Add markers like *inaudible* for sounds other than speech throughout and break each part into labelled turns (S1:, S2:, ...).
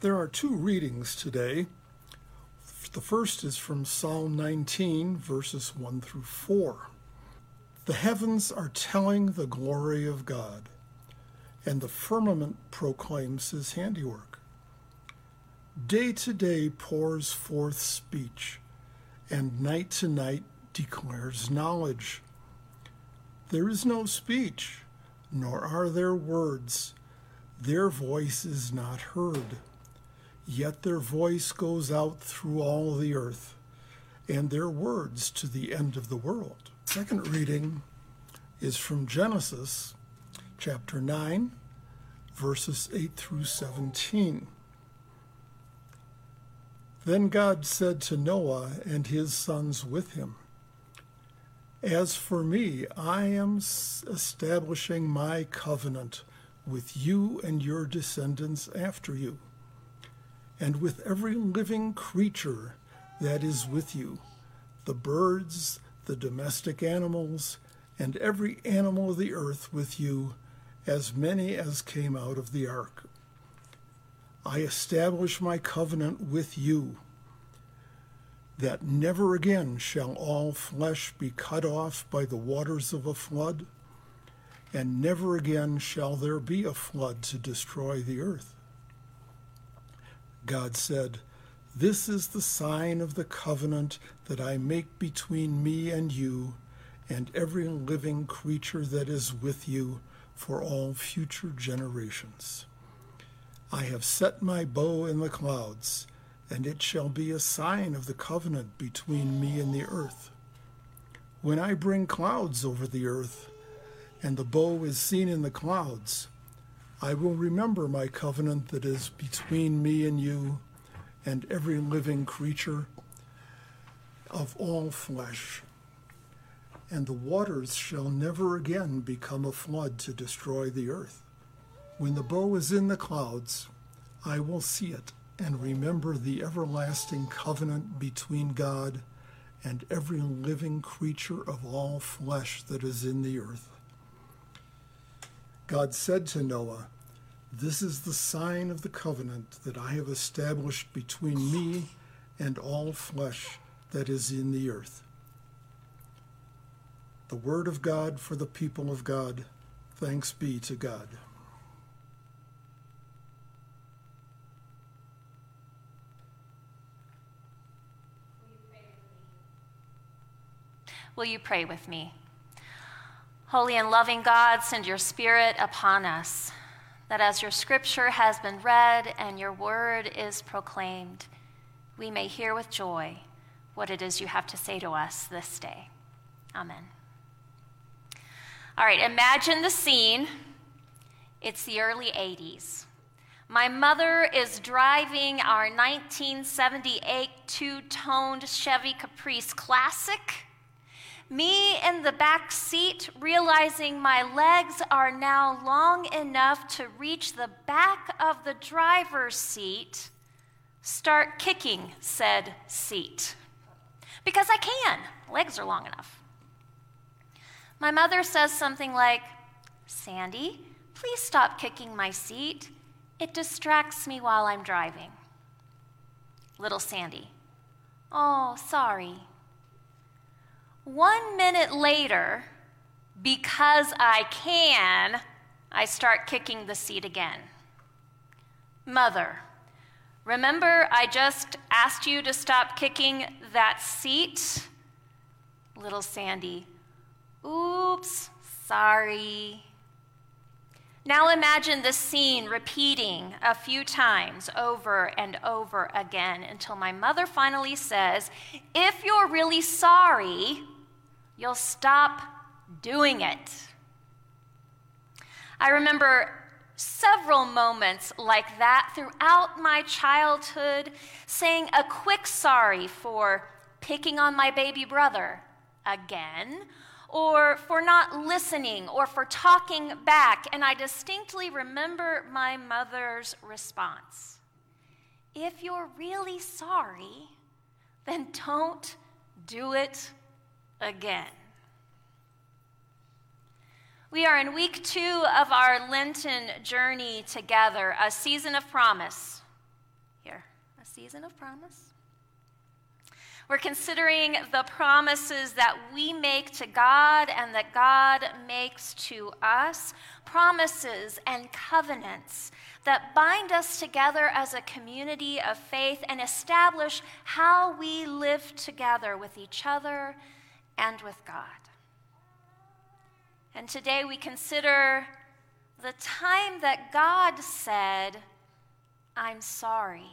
S1: There are two readings today. The first is from Psalm 19, verses 1 through 4. The heavens are telling the glory of God, and the firmament proclaims his handiwork. Day to day pours forth speech, and night to night declares knowledge. There is no speech, nor are there words. Their voice is not heard. Yet their voice goes out through all the earth, and their words to the end of the world. Second reading is from Genesis chapter 9, verses 8 through 17. Then God said to Noah and his sons with him, As for me, I am establishing my covenant with you and your descendants after you, and with every living creature that is with you, the birds, the domestic animals, and every animal of the earth with you, as many as came out of the ark. I establish my covenant with you, that never again shall all flesh be cut off by the waters of a flood, and never again shall there be a flood to destroy the earth. God said, This is the sign of the covenant that I make between me and you and every living creature that is with you for all future generations. I have set my bow in the clouds, and it shall be a sign of the covenant between me and the earth. When I bring clouds over the earth, and the bow is seen in the clouds, I will remember my covenant that is between me and you and every living creature of all flesh. And the waters shall never again become a flood to destroy the earth. When the bow is in the clouds, I will see it and remember the everlasting covenant between God and every living creature of all flesh that is in the earth. God said to Noah, This is the sign of the covenant that I have established between me and all flesh that is in the earth. The word of God for the people of God. Thanks be to God.
S2: Will you pray with me? Holy and loving God, send your Spirit upon us, that as your scripture has been read and your word is proclaimed, we may hear with joy what it is you have to say to us this day. Amen. All right, imagine the scene. It's the early 80s. My mother is driving our 1978 two toned Chevy Caprice Classic me in the back seat, realizing my legs are now long enough to reach the back of the driver's seat, start kicking said seat. Because I can, legs are long enough. My mother says something like, Sandy, please stop kicking my seat. It distracts me while I'm driving. Little Sandy, oh, sorry. One minute later, because I can, I start kicking the seat again. Mother, remember I just asked you to stop kicking that seat? Little Sandy, oops, sorry. Now imagine the scene repeating a few times over and over again until my mother finally says, If you're really sorry, you'll stop doing it. I remember several moments like that throughout my childhood, saying a quick sorry for picking on my baby brother again, or for not listening, or for talking back. And I distinctly remember my mother's response If you're really sorry, then don't do it again. We are in week two of our Lenten journey together, a season of promise. Here, a season of promise. We're considering the promises that we make to God and that God makes to us, promises and covenants that bind us together as a community of faith and establish how we live together with each other and with God. And today we consider the time that God said, I'm sorry.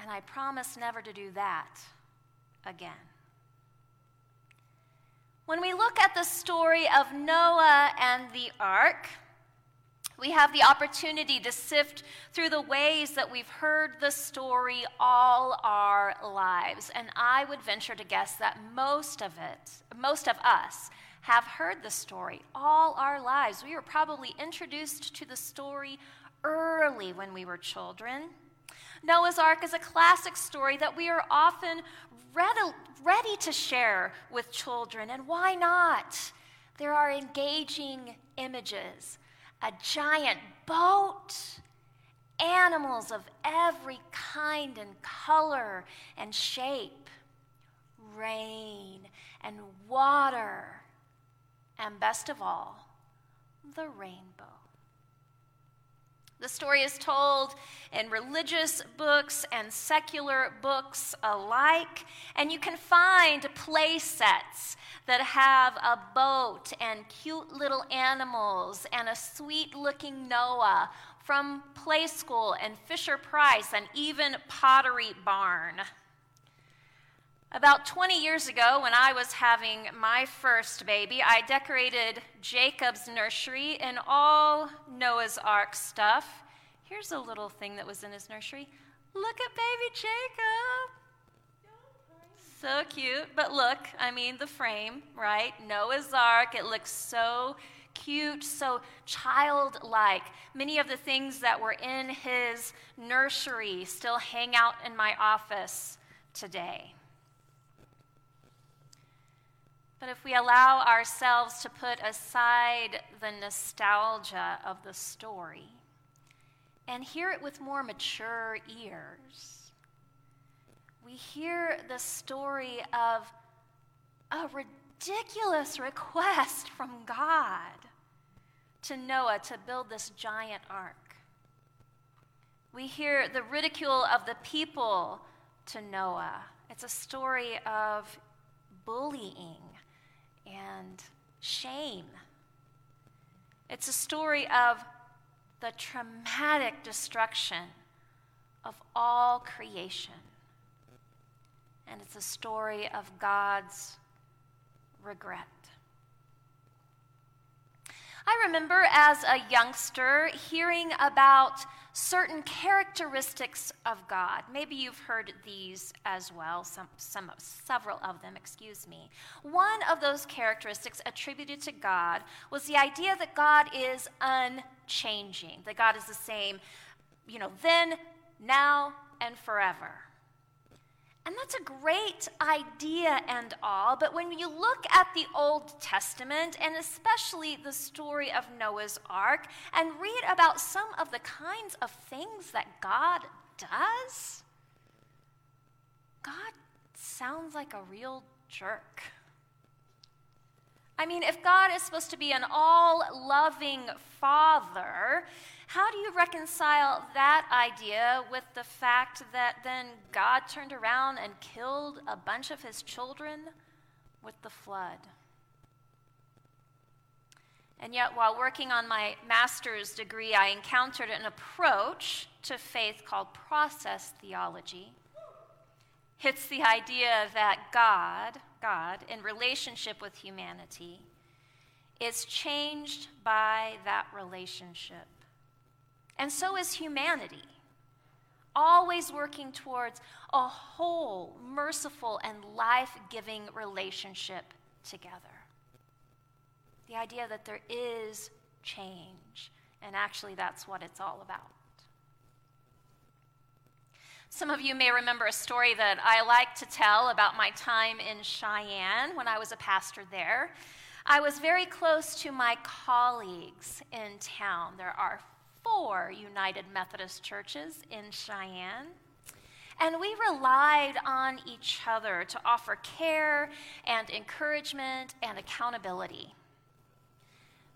S2: And I promise never to do that again. When we look at the story of Noah and the ark, we have the opportunity to sift through the ways that we've heard the story all our lives. And I would venture to guess that most of it, most of us, have heard the story all our lives. We were probably introduced to the story early when we were children. Noah's Ark is a classic story that we are often ready to share with children. And why not? There are engaging images a giant boat, animals of every kind and color and shape, rain and water, and best of all, the rainbow. The story is told in religious books and secular books alike, and you can find play sets that have a boat and cute little animals and a sweet looking Noah from Playskool and Fisher Price and even Pottery Barn. About 20 years ago, when I was having my first baby, I decorated Jacob's nursery in all Noah's Ark stuff. Here's a little thing that was in his nursery. Look at baby Jacob. So cute. But look, I mean, the frame, right? Noah's Ark. It looks so cute, so childlike. Many of the things that were in his nursery still hang out in my office today. But if we allow ourselves to put aside the nostalgia of the story and hear it with more mature ears, we hear the story of a ridiculous request from God to Noah to build this giant ark. We hear the ridicule of the people to Noah. It's a story of bullying and shame. It's a story of the traumatic destruction of all creation. And it's a story of God's regret. I remember as a youngster hearing about certain characteristics of God. Maybe you've heard these as well, some, some, several of them, excuse me. One of those characteristics attributed to God was the idea that God is unchanging, that God is the same, you know, then, now, and forever. And that's a great idea and all, but when you look at the Old Testament, and especially the story of Noah's Ark, and read about some of the kinds of things that God does, God sounds like a real jerk. I mean, if God is supposed to be an all loving father, how do you reconcile that idea with the fact that then God turned around and killed a bunch of his children with the flood? And yet, while working on my master's degree, I encountered an approach to faith called process theology. It's the idea that God, God, in relationship with humanity, is changed by that relationship. And so is humanity, always working towards a whole, merciful, and life giving relationship together. The idea that there is change, and actually, that's what it's all about. Some of you may remember a story that I like to tell about my time in Cheyenne when I was a pastor there. I was very close to my colleagues in town. There are four United Methodist churches in Cheyenne. And we relied on each other to offer care and encouragement and accountability.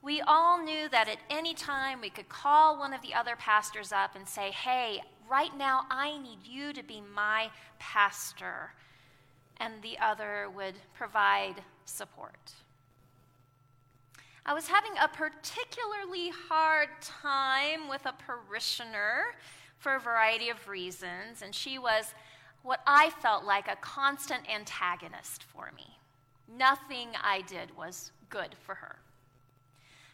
S2: We all knew that at any time we could call one of the other pastors up and say, Hey, right now I need you to be my pastor. And the other would provide support. I was having a particularly hard time with a parishioner for a variety of reasons, and she was what I felt like a constant antagonist for me. Nothing I did was good for her.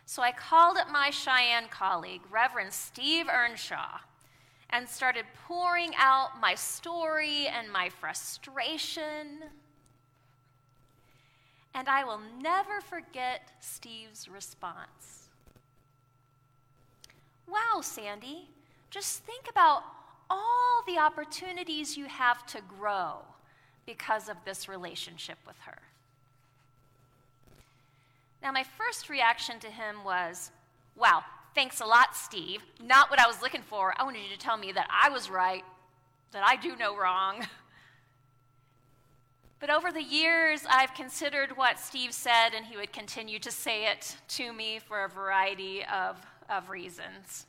S2: So I called up my Cheyenne colleague, Reverend Steve Earnshaw, and started pouring out my story and my frustration. And I will never forget Steve's response. Wow, Sandy, just think about all the opportunities you have to grow because of this relationship with her. Now, my first reaction to him was, wow, thanks a lot, Steve. Not what I was looking for. I wanted you to tell me that I was right, that I do no wrong. *laughs* But over the years, I've considered what Steve said, and he would continue to say it to me for a variety of, of reasons.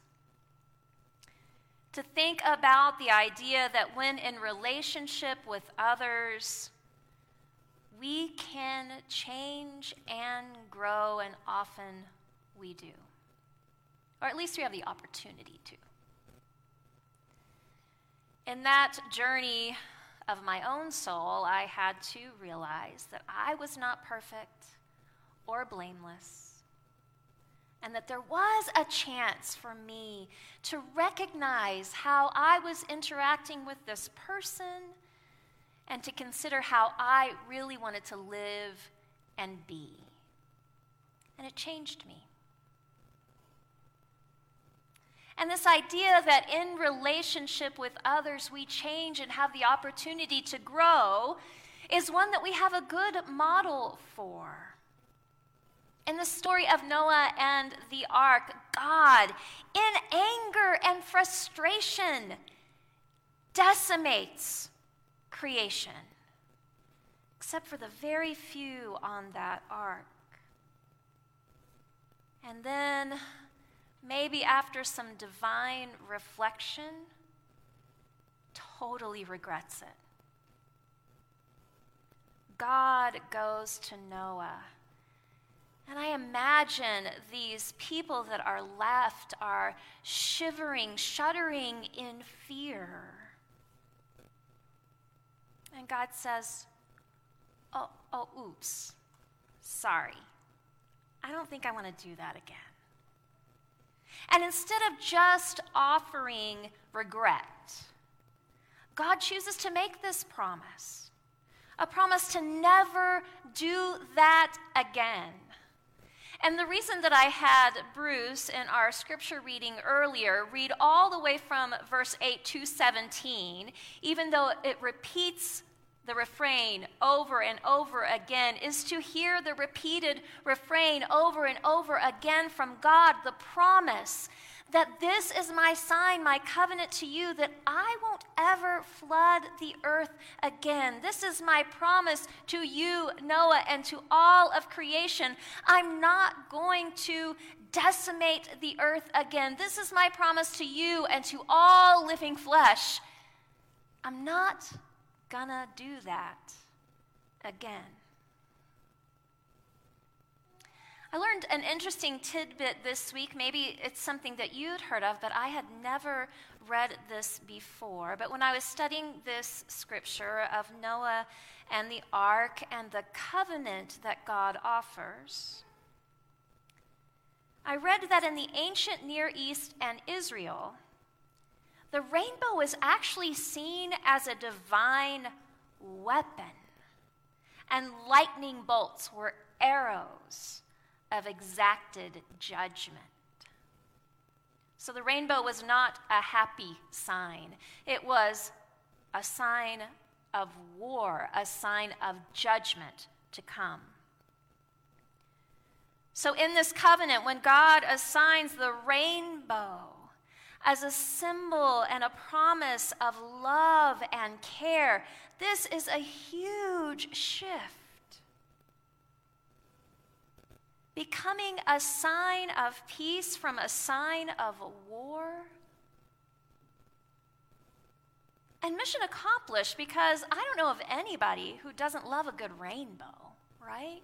S2: To think about the idea that when in relationship with others, we can change and grow, and often we do. Or at least we have the opportunity to. In that journey of my own soul, I had to realize that I was not perfect or blameless, and that there was a chance for me to recognize how I was interacting with this person and to consider how I really wanted to live and be. And it changed me. And this idea that in relationship with others we change and have the opportunity to grow is one that we have a good model for. In the story of Noah and the ark, God, in anger and frustration, decimates creation, except for the very few on that ark. And then, maybe after some divine reflection, totally regrets it. God goes to Noah. And I imagine these people that are left are shivering, shuddering in fear. And God says, Oh, oh, oops. Sorry. I don't think I want to do that again. And instead of just offering regret, God chooses to make this promise a promise to never do that again. And the reason that I had Bruce in our scripture reading earlier read all the way from verse 8 to 17, even though it repeats the refrain over and over again is to hear the repeated refrain over and over again from God, the promise that this is my sign, my covenant to you, that I won't ever flood the earth again. This is my promise to you, Noah, and to all of creation. I'm not going to decimate the earth again. This is my promise to you and to all living flesh. I'm not gonna do that again. I learned an interesting tidbit this week. Maybe it's something that you'd heard of, but I had never read this before. But when I was studying this scripture of Noah and the ark and the covenant that God offers, I read that in the ancient Near East and Israel, the rainbow is actually seen as a divine weapon, and lightning bolts were arrows of exacted judgment. So the rainbow was not a happy sign, it was a sign of war, a sign of judgment to come. So, in this covenant, when God assigns the rainbow, as a symbol and a promise of love and care. This is a huge shift. Becoming a sign of peace from a sign of war. And mission accomplished because I don't know of anybody who doesn't love a good rainbow, right?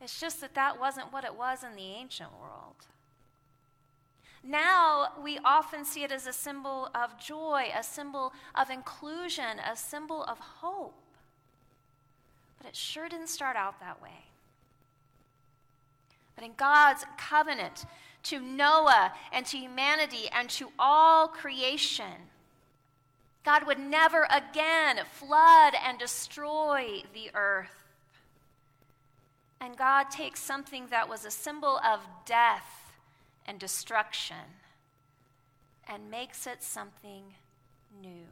S2: It's just that that wasn't what it was in the ancient world. Now we often see it as a symbol of joy, a symbol of inclusion, a symbol of hope. But it sure didn't start out that way. But in God's covenant to Noah and to humanity and to all creation, God would never again flood and destroy the earth. And God takes something that was a symbol of death and destruction and makes it something new.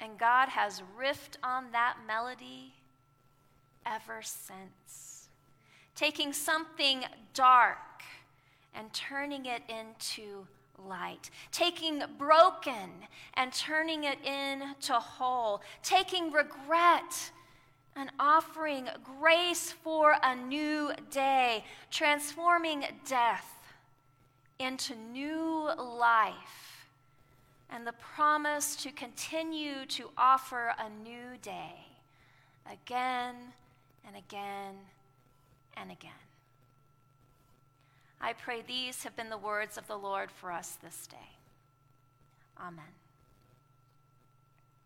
S2: And God has riffed on that melody ever since, taking something dark and turning it into light, taking broken and turning it into whole, taking regret and offering grace for a new day, transforming death into new life, and the promise to continue to offer a new day again and again and again. I pray these have been the words of the Lord for us this day. Amen.